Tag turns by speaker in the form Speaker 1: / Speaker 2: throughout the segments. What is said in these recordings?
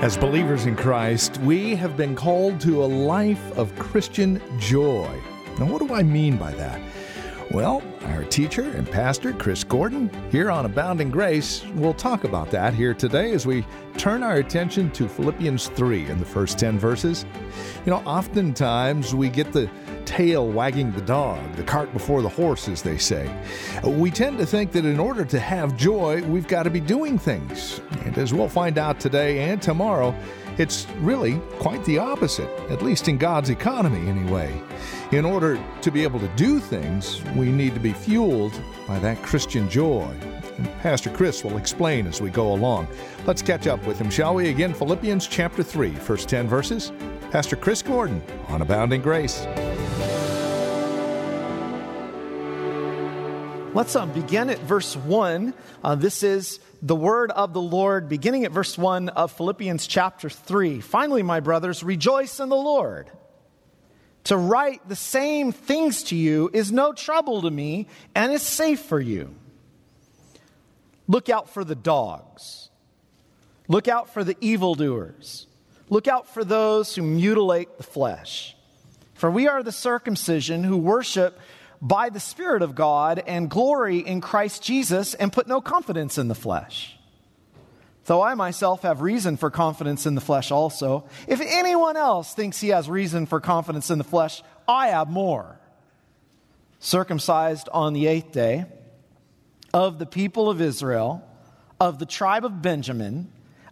Speaker 1: As believers in Christ, we have been called to a life of Christian joy. Now, what do I mean by that? Well, our teacher and pastor, Chris Gordon, here on Abounding Grace, will talk about that here today as we turn our attention to Philippians 3 in the first 10 verses. You know, oftentimes we get the tail wagging the dog, the cart before the horse, as they say. We tend to think that in order to have joy, we've got to be doing things. And as we'll find out today and tomorrow, it's really quite the opposite, at least in God's economy, anyway. In order to be able to do things, we need to be fueled by that Christian joy. And Pastor Chris will explain as we go along. Let's catch up with him, shall we? Again, Philippians chapter 3, first 10 verses. Pastor Chris Gordon on Abounding Grace.
Speaker 2: Let's um, begin at verse 1. Uh, this is the word of the Lord, beginning at verse 1 of Philippians chapter 3. Finally, my brothers, rejoice in the Lord. To write the same things to you is no trouble to me and is safe for you. Look out for the dogs. Look out for the evildoers. Look out for those who mutilate the flesh. For we are the circumcision who worship by the Spirit of God and glory in Christ Jesus and put no confidence in the flesh. Though I myself have reason for confidence in the flesh also, if anyone else thinks he has reason for confidence in the flesh, I have more. Circumcised on the eighth day, of the people of Israel, of the tribe of Benjamin,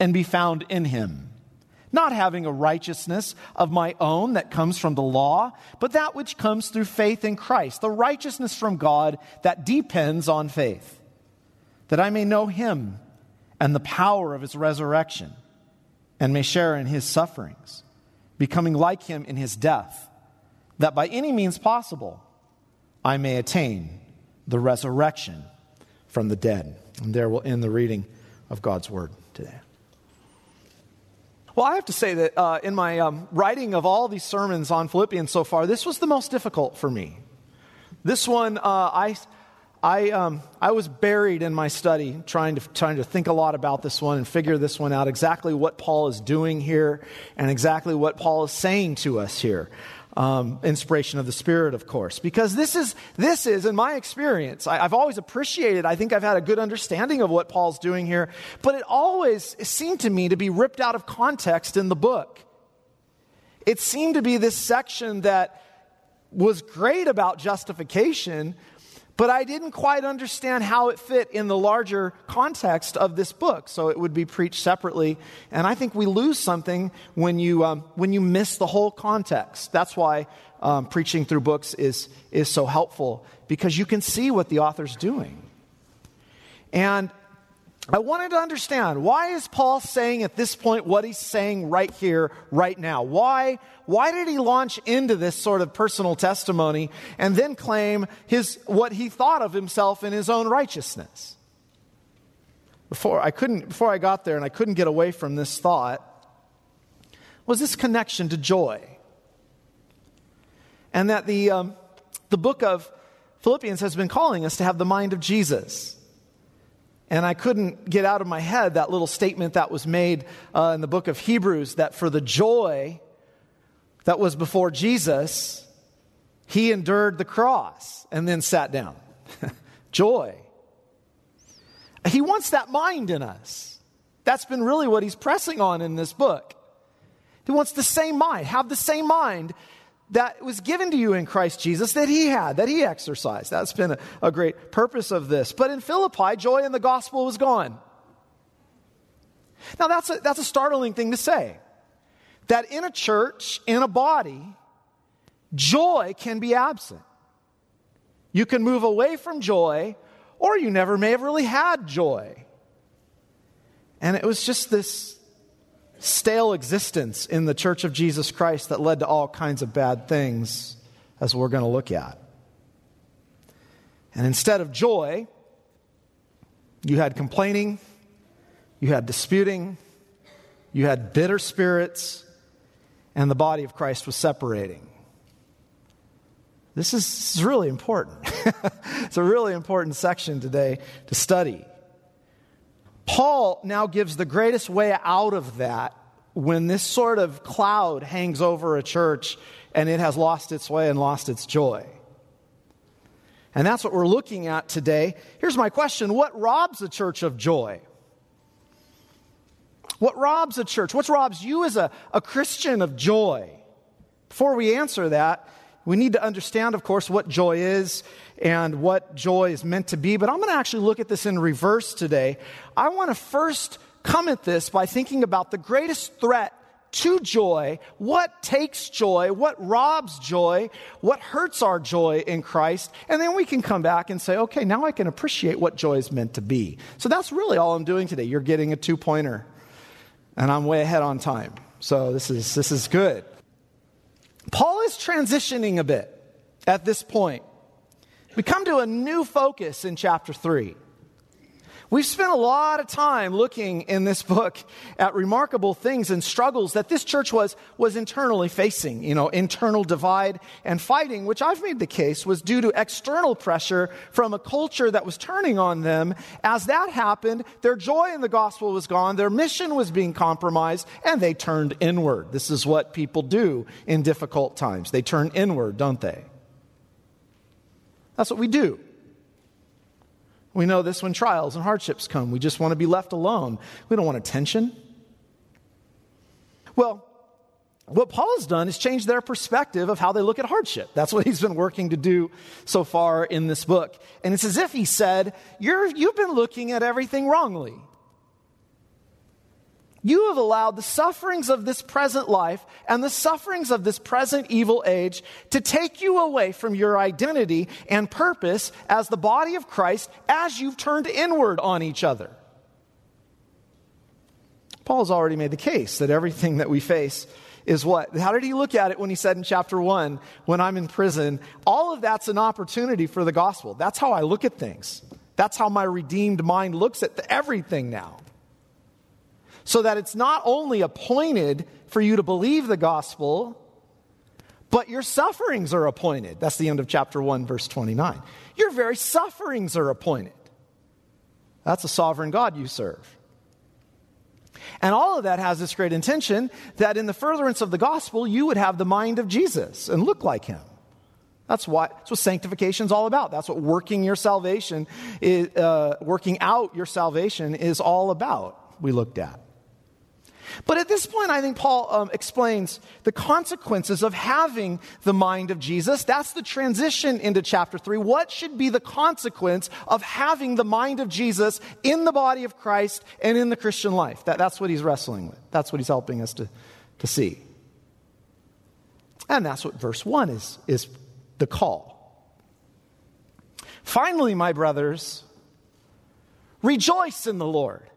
Speaker 2: and be found in him, not having a righteousness of my own that comes from the law, but that which comes through faith in Christ, the righteousness from God that depends on faith, that I may know him and the power of his resurrection, and may share in his sufferings, becoming like him in his death, that by any means possible I may attain the resurrection from the dead. And there we'll end the reading of God's word today. Well, I have to say that uh, in my um, writing of all these sermons on Philippians so far, this was the most difficult for me. This one, uh, I, I, um, I was buried in my study trying to, trying to think a lot about this one and figure this one out exactly what Paul is doing here and exactly what Paul is saying to us here um, inspiration of the Spirit, of course, because this is, this is, in my experience, I, have always appreciated, I think I've had a good understanding of what Paul's doing here, but it always seemed to me to be ripped out of context in the book. It seemed to be this section that was great about justification, but I didn't quite understand how it fit in the larger context of this book. So it would be preached separately. And I think we lose something when you, um, when you miss the whole context. That's why um, preaching through books is, is so helpful, because you can see what the author's doing. And I wanted to understand why is Paul saying at this point what he's saying right here, right now? Why, why did he launch into this sort of personal testimony and then claim his, what he thought of himself in his own righteousness? Before I couldn't, before I got there and I couldn't get away from this thought, was this connection to joy. And that the, um, the book of Philippians has been calling us to have the mind of Jesus. And I couldn't get out of my head that little statement that was made uh, in the book of Hebrews that for the joy that was before Jesus, he endured the cross and then sat down. joy. He wants that mind in us. That's been really what he's pressing on in this book. He wants the same mind, have the same mind that was given to you in Christ Jesus that he had, that he exercised. That's been a, a great purpose of this. But in Philippi, joy in the gospel was gone. Now, that's a, that's a startling thing to say. That in a church, in a body, joy can be absent. You can move away from joy, or you never may have really had joy. And it was just this stale existence in the church of Jesus Christ that led to all kinds of bad things, as we're going to look at. And instead of joy, you had complaining, you had disputing, you had bitter spirits, and the body of Christ was separating. This is, this is really important. it's a really important section today to study. Paul now gives the greatest way out of that when this sort of cloud hangs over a church and it has lost its way and lost its joy. And that's what we're looking at today. Here's my question What robs a church of joy? What robs a church? What robs you as a, a Christian of joy? Before we answer that, we need to understand, of course, what joy is and what joy is meant to be. But I'm going to actually look at this in reverse today. I want to first come at this by thinking about the greatest threat to joy, what takes joy, what robs joy, what hurts our joy in Christ, and then we can come back and say, okay, now I can appreciate what joy is meant to be. So that's really all I'm doing today. You're getting a two pointer, and I'm way ahead on time. So this is, this is good. Paul is transitioning a bit at this point. We come to a new focus in chapter 3. We've spent a lot of time looking in this book at remarkable things and struggles that this church was, was internally facing, you know, internal divide and fighting, which I've made the case was due to external pressure from a culture that was turning on them. As that happened, their joy in the gospel was gone, their mission was being compromised, and they turned inward. This is what people do in difficult times. They turn inward, don't they? That's what we do. We know this when trials and hardships come. We just want to be left alone. We don't want attention. Well, what Paul has done is change their perspective of how they look at hardship. That's what he's been working to do so far in this book. And it's as if he said, You're, You've been looking at everything wrongly. You have allowed the sufferings of this present life and the sufferings of this present evil age to take you away from your identity and purpose as the body of Christ as you've turned inward on each other. Paul's already made the case that everything that we face is what? How did he look at it when he said in chapter 1, when I'm in prison? All of that's an opportunity for the gospel. That's how I look at things. That's how my redeemed mind looks at everything now so that it's not only appointed for you to believe the gospel, but your sufferings are appointed. That's the end of chapter 1, verse 29. Your very sufferings are appointed. That's a sovereign God you serve. And all of that has this great intention that in the furtherance of the gospel, you would have the mind of Jesus and look like him. That's what, that's what sanctification is all about. That's what working your salvation, is, uh, working out your salvation is all about, we looked at. But at this point, I think Paul um, explains the consequences of having the mind of Jesus. That's the transition into chapter 3. What should be the consequence of having the mind of Jesus in the body of Christ and in the Christian life? That, that's what he's wrestling with. That's what he's helping us to, to see. And that's what verse 1 is, is the call. Finally, my brothers, rejoice in the Lord.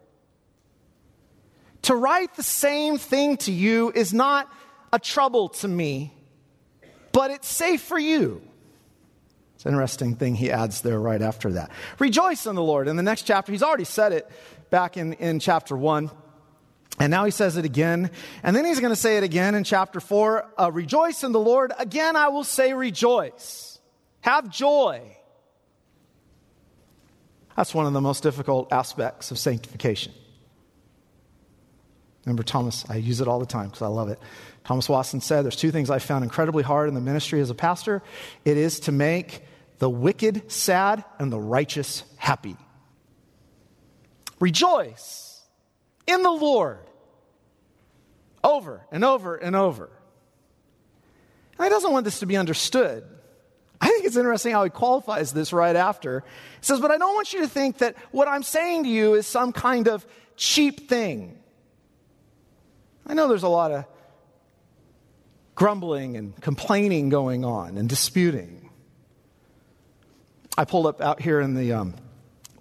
Speaker 2: To write the same thing to you is not a trouble to me, but it's safe for you. It's an interesting thing he adds there right after that. Rejoice in the Lord. In the next chapter, he's already said it back in, in chapter 1. And now he says it again. And then he's going to say it again in chapter 4. Uh, rejoice in the Lord. Again, I will say rejoice. Have joy. That's one of the most difficult aspects of sanctification. Remember Thomas, I use it all the time because I love it. Thomas Watson said, There's two things I found incredibly hard in the ministry as a pastor it is to make the wicked sad and the righteous happy. Rejoice in the Lord over and over and over. And he doesn't want this to be understood. I think it's interesting how he qualifies this right after. He says, But I don't want you to think that what I'm saying to you is some kind of cheap thing. I know there's a lot of grumbling and complaining going on and disputing. I pulled up out here in the um,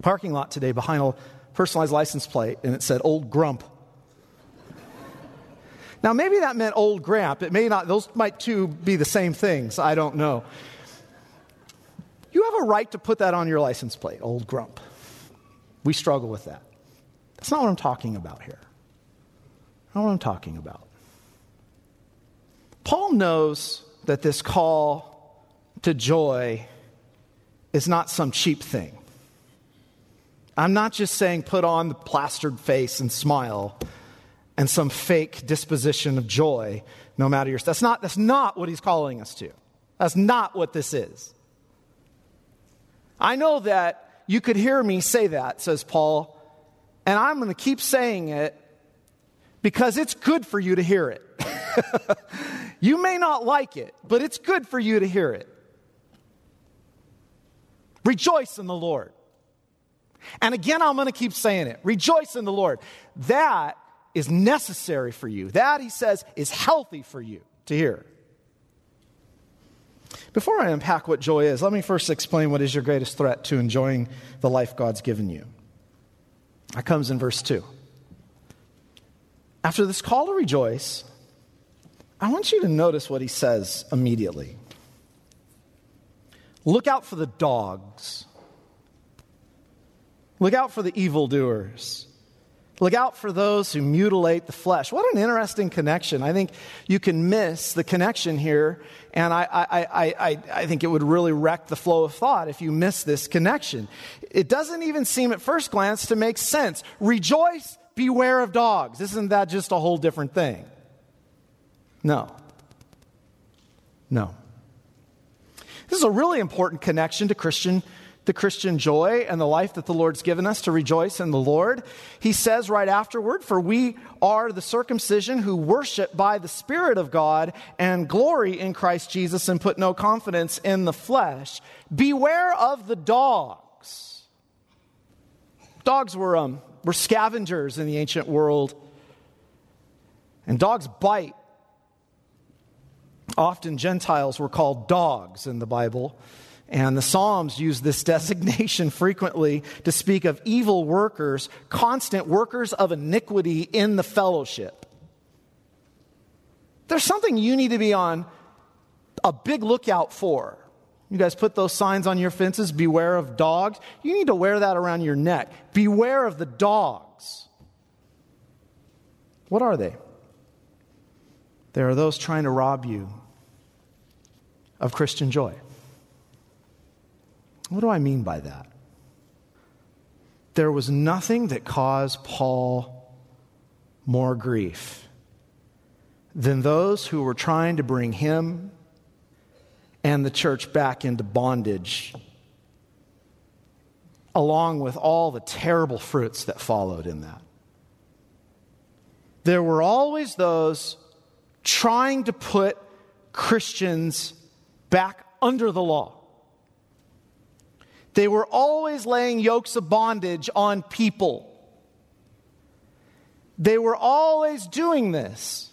Speaker 2: parking lot today behind a personalized license plate, and it said Old Grump. Now, maybe that meant old Gramp. It may not, those might two be the same things. I don't know. You have a right to put that on your license plate, old grump. We struggle with that. That's not what I'm talking about here. Not what I'm talking about. Paul knows that this call to joy is not some cheap thing. I'm not just saying put on the plastered face and smile and some fake disposition of joy no matter your that's not that's not what he's calling us to. That's not what this is. I know that you could hear me say that, says Paul, and I'm going to keep saying it because it's good for you to hear it. you may not like it, but it's good for you to hear it. Rejoice in the Lord. And again, I'm going to keep saying it. Rejoice in the Lord. That is necessary for you. That, he says, is healthy for you to hear. Before I unpack what joy is, let me first explain what is your greatest threat to enjoying the life God's given you. That comes in verse 2. After this call to rejoice, I want you to notice what he says immediately. Look out for the dogs. Look out for the evildoers. Look out for those who mutilate the flesh. What an interesting connection. I think you can miss the connection here, and I, I, I, I, think it would really wreck the flow of thought if you miss this connection. It doesn't even seem at first glance to make sense. Rejoice, beware of dogs. Isn't that just a whole different thing? No. No. This is a really important connection to Christian the Christian joy and the life that the Lord's given us to rejoice in the Lord. He says right afterward, For we are the circumcision who worship by the Spirit of God and glory in Christ Jesus and put no confidence in the flesh. Beware of the dogs. Dogs were, um, were scavengers in the ancient world, and dogs bite. Often Gentiles were called dogs in the Bible. And the Psalms use this designation frequently to speak of evil workers, constant workers of iniquity in the fellowship. There's something you need to be on a big lookout for. You guys put those signs on your fences beware of dogs. You need to wear that around your neck. Beware of the dogs. What are they? There are those trying to rob you of Christian joy. What do I mean by that? There was nothing that caused Paul more grief than those who were trying to bring him and the church back into bondage, along with all the terrible fruits that followed in that. There were always those trying to put Christians back under the law. They were always laying yokes of bondage on people. They were always doing this.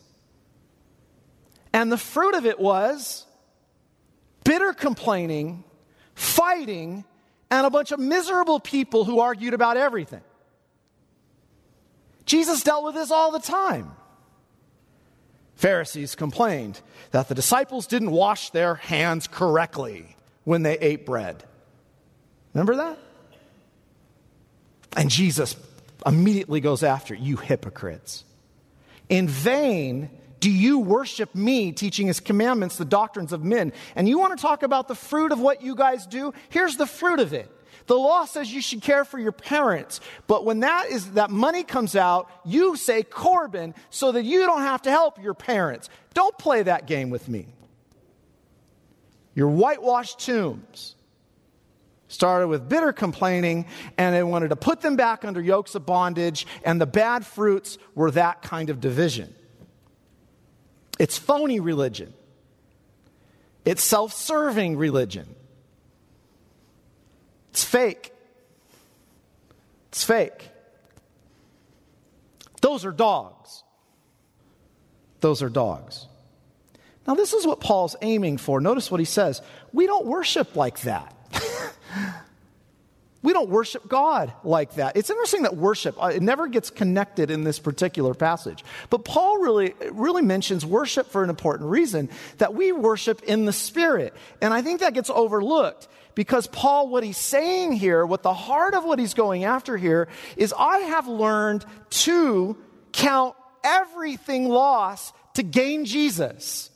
Speaker 2: And the fruit of it was bitter complaining, fighting, and a bunch of miserable people who argued about everything. Jesus dealt with this all the time. Pharisees complained that the disciples didn't wash their hands correctly when they ate bread. Remember that? And Jesus immediately goes after you hypocrites. In vain do you worship me, teaching his commandments, the doctrines of men. And you want to talk about the fruit of what you guys do? Here's the fruit of it. The law says you should care for your parents, but when that is that money comes out, you say Corban so that you don't have to help your parents. Don't play that game with me. Your whitewashed tombs started with bitter complaining and they wanted to put them back under yokes of bondage, and the bad fruits were that kind of division. It's phony religion, it's self serving religion, it's fake. It's fake. Those are dogs. Those are dogs. Now, this is what Paul's aiming for. Notice what he says. We don't worship like that. We don't worship God like that. It's interesting that worship, uh, it never gets connected in this particular passage. But Paul really, really mentions worship for an important reason that we worship in the Spirit. And I think that gets overlooked because Paul, what he's saying here, what the heart of what he's going after here is I have learned to count everything lost to gain Jesus.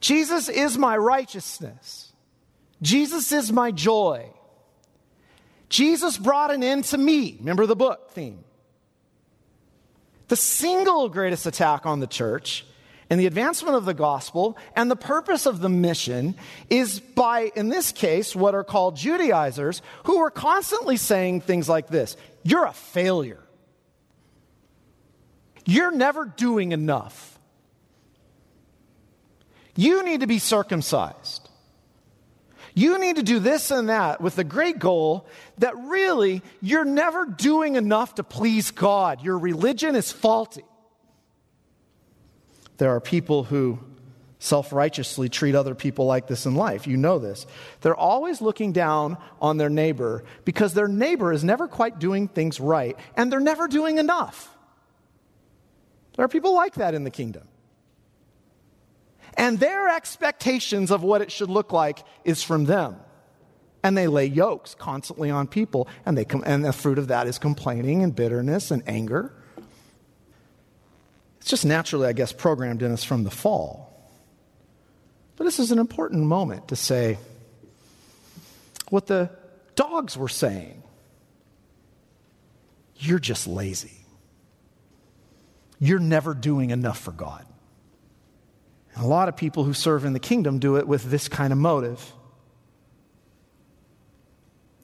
Speaker 2: Jesus is my righteousness. Jesus is my joy. Jesus brought an end to me. Remember the book theme. The single greatest attack on the church and the advancement of the gospel and the purpose of the mission is by, in this case, what are called Judaizers, who are constantly saying things like this You're a failure. You're never doing enough. You need to be circumcised. You need to do this and that with the great goal that really you're never doing enough to please God. Your religion is faulty. There are people who self righteously treat other people like this in life. You know this. They're always looking down on their neighbor because their neighbor is never quite doing things right and they're never doing enough. There are people like that in the kingdom. And their expectations of what it should look like is from them. And they lay yokes constantly on people, and, they com- and the fruit of that is complaining and bitterness and anger. It's just naturally, I guess, programmed in us from the fall. But this is an important moment to say what the dogs were saying. You're just lazy. You're never doing enough for God. A lot of people who serve in the kingdom do it with this kind of motive.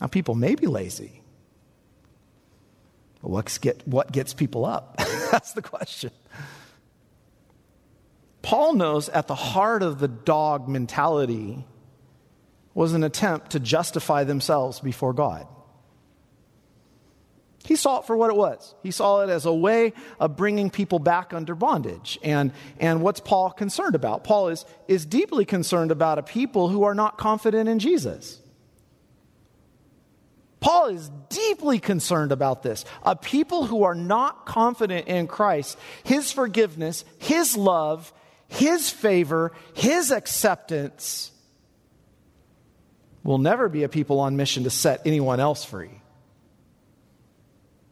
Speaker 2: Now, people may be lazy. But what's get, what gets people up? That's the question. Paul knows at the heart of the dog mentality was an attempt to justify themselves before God. He saw it for what it was. He saw it as a way of bringing people back under bondage. And, and what's Paul concerned about? Paul is, is deeply concerned about a people who are not confident in Jesus. Paul is deeply concerned about this. A people who are not confident in Christ, his forgiveness, his love, his favor, his acceptance will never be a people on mission to set anyone else free.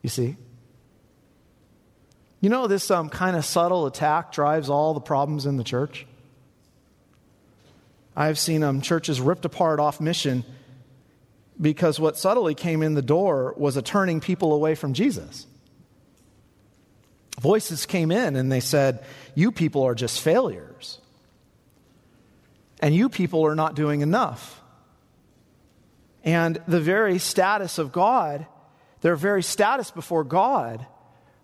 Speaker 2: You see? You know, this um, kind of subtle attack drives all the problems in the church. I've seen um, churches ripped apart off mission because what subtly came in the door was a turning people away from Jesus. Voices came in and they said, You people are just failures. And you people are not doing enough. And the very status of God their very status before God,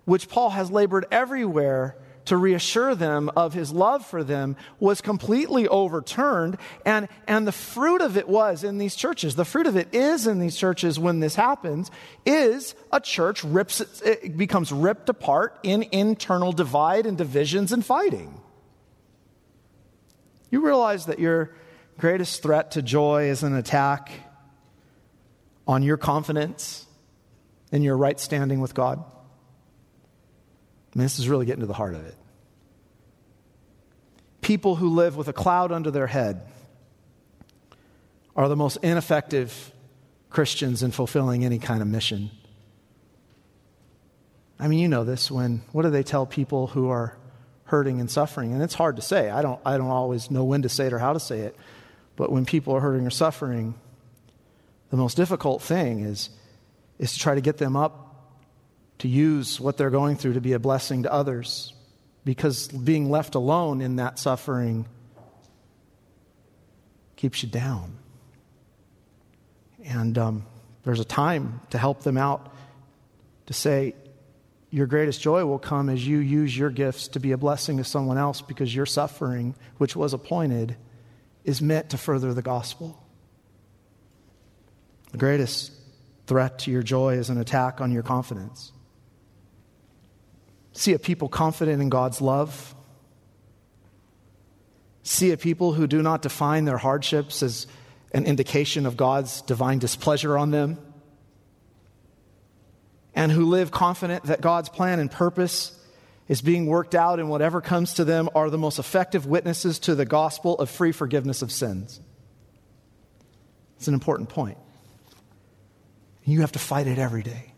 Speaker 2: which Paul has labored everywhere to reassure them of his love for them, was completely overturned. And, and the fruit of it was in these churches, the fruit of it is in these churches when this happens, is a church rips, it becomes ripped apart in internal divide and divisions and fighting. You realize that your greatest threat to joy is an attack on your confidence in your right standing with God? I mean, this is really getting to the heart of it. People who live with a cloud under their head are the most ineffective Christians in fulfilling any kind of mission. I mean, you know this when, what do they tell people who are hurting and suffering? And it's hard to say. I don't, I don't always know when to say it or how to say it. But when people are hurting or suffering, the most difficult thing is is to try to get them up to use what they're going through to be a blessing to others. Because being left alone in that suffering keeps you down. And um, there's a time to help them out to say, Your greatest joy will come as you use your gifts to be a blessing to someone else because your suffering, which was appointed, is meant to further the gospel. The greatest threat to your joy is an attack on your confidence. See a people confident in God's love. See a people who do not define their hardships as, an indication of God's divine displeasure on them, and who live confident that God's plan and purpose is being worked out in whatever comes to them are the most effective witnesses to the gospel of free forgiveness of sins. It's an important point. You have to fight it every day.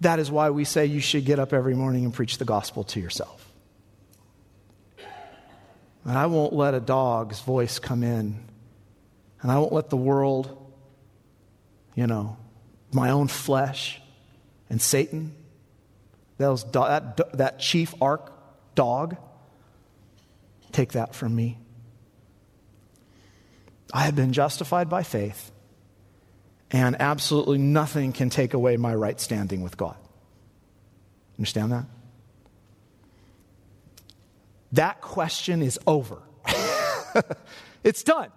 Speaker 2: That is why we say you should get up every morning and preach the gospel to yourself. And I won't let a dog's voice come in. And I won't let the world, you know, my own flesh and Satan, those, that, that chief ark dog, take that from me. I have been justified by faith, and absolutely nothing can take away my right standing with God. Understand that? That question is over. it's done.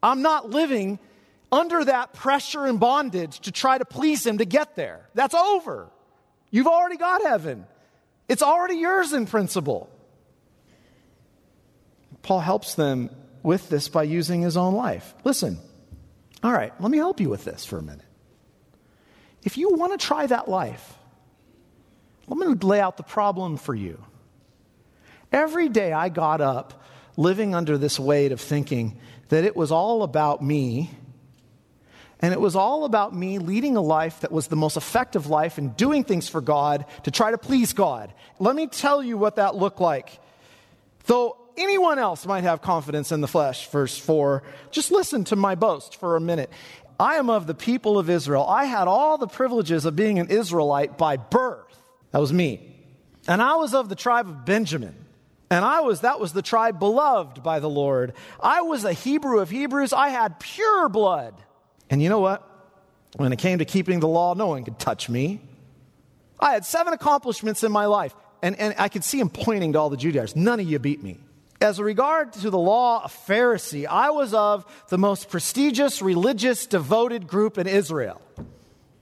Speaker 2: I'm not living under that pressure and bondage to try to please Him to get there. That's over. You've already got heaven, it's already yours in principle. Paul helps them with this by using his own life. Listen, all right, let me help you with this for a minute. If you want to try that life, let me lay out the problem for you. Every day I got up living under this weight of thinking that it was all about me. And it was all about me leading a life that was the most effective life and doing things for God to try to please God. Let me tell you what that looked like. Though anyone else might have confidence in the flesh, verse 4, just listen to my boast for a minute. I am of the people of Israel. I had all the privileges of being an Israelite by birth. That was me. And I was of the tribe of Benjamin. And I was, that was the tribe beloved by the Lord. I was a Hebrew of Hebrews. I had pure blood. And you know what? When it came to keeping the law, no one could touch me. I had seven accomplishments in my life. And, and I could see him pointing to all the Judaizers. None of you beat me. As regard to the law, of Pharisee, I was of the most prestigious, religious, devoted group in Israel.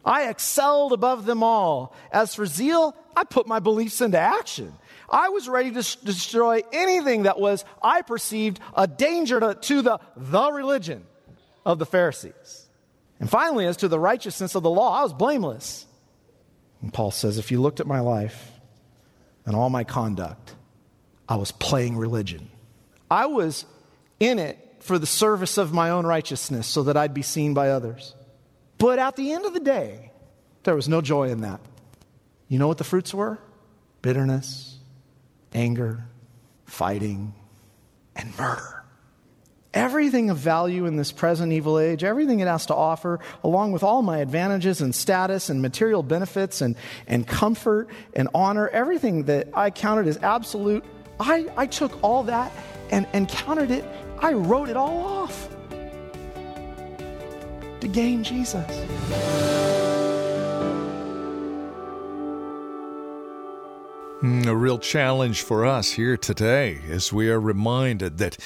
Speaker 2: I excelled above them all. As for zeal, I put my beliefs into action. I was ready to destroy anything that was, I perceived, a danger to, to the, the religion of the Pharisees. And finally, as to the righteousness of the law, I was blameless. And Paul says, if you looked at my life and all my conduct, I was playing religion. I was in it for the service of my own righteousness so that I'd be seen by others. But at the end of the day, there was no joy in that. You know what the fruits were? Bitterness, anger, fighting, and murder. Everything of value in this present evil age, everything it has to offer, along with all my advantages and status and material benefits and, and comfort and honor, everything that I counted as absolute, I, I took all that and, and counted it, I wrote it all off to gain Jesus.
Speaker 1: Mm, a real challenge for us here today as we are reminded that,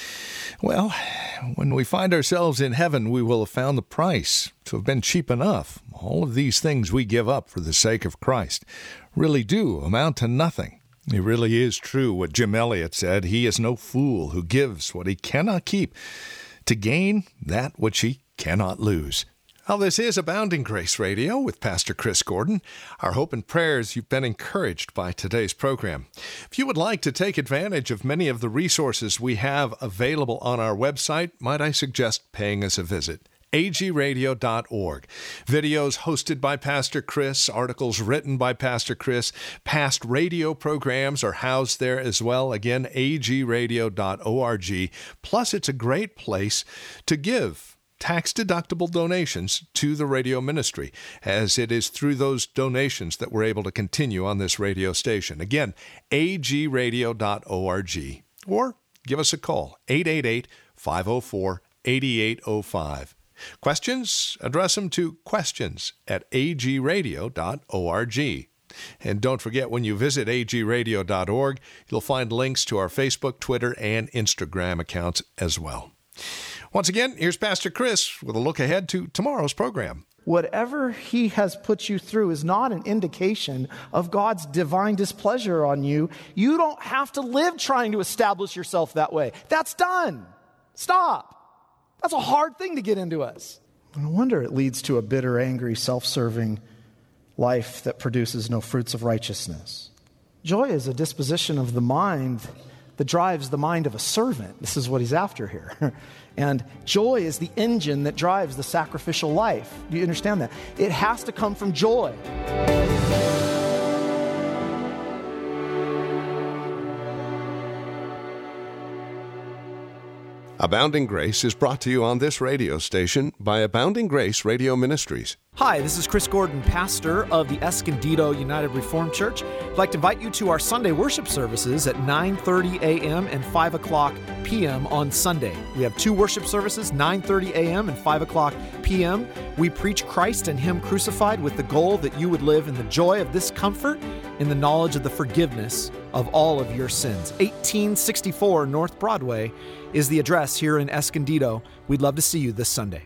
Speaker 1: well, when we find ourselves in heaven, we will have found the price to have been cheap enough. All of these things we give up for the sake of Christ really do amount to nothing. It really is true what Jim Elliot said He is no fool who gives what he cannot keep to gain that which he cannot lose. Well, this is Abounding Grace Radio with Pastor Chris Gordon. Our hope and prayers you've been encouraged by today's program. If you would like to take advantage of many of the resources we have available on our website, might I suggest paying us a visit? agradio.org. Videos hosted by Pastor Chris, articles written by Pastor Chris, past radio programs are housed there as well. Again, agradio.org. Plus, it's a great place to give tax deductible donations to the radio ministry, as it is through those donations that we're able to continue on this radio station. Again, agradio.org. Or give us a call, 888 504 8805. Questions? Address them to questions at agradio.org. And don't forget, when you visit agradio.org, you'll find links to our Facebook, Twitter, and Instagram accounts as well. Once again, here's Pastor Chris with a look ahead to tomorrow's program.
Speaker 2: Whatever he has put you through is not an indication of God's divine displeasure on you. You don't have to live trying to establish yourself that way. That's done. Stop. That's a hard thing to get into us. No wonder it leads to a bitter, angry, self serving life that produces no fruits of righteousness. Joy is a disposition of the mind that drives the mind of a servant. This is what he's after here. and joy is the engine that drives the sacrificial life. Do you understand that? It has to come from joy.
Speaker 3: Abounding Grace is brought to you on this radio station by Abounding Grace Radio Ministries.
Speaker 2: Hi, this is Chris Gordon, pastor of the Escondido United Reformed Church. I'd like to invite you to our Sunday worship services at 9:30 a.m. and 5 o'clock p.m. on Sunday. We have two worship services, 9:30 a.m. and 5 o'clock p.m. We preach Christ and Him crucified with the goal that you would live in the joy of this comfort, in the knowledge of the forgiveness of all of your sins. 1864 North Broadway is the address here in Escondido. We'd love to see you this Sunday.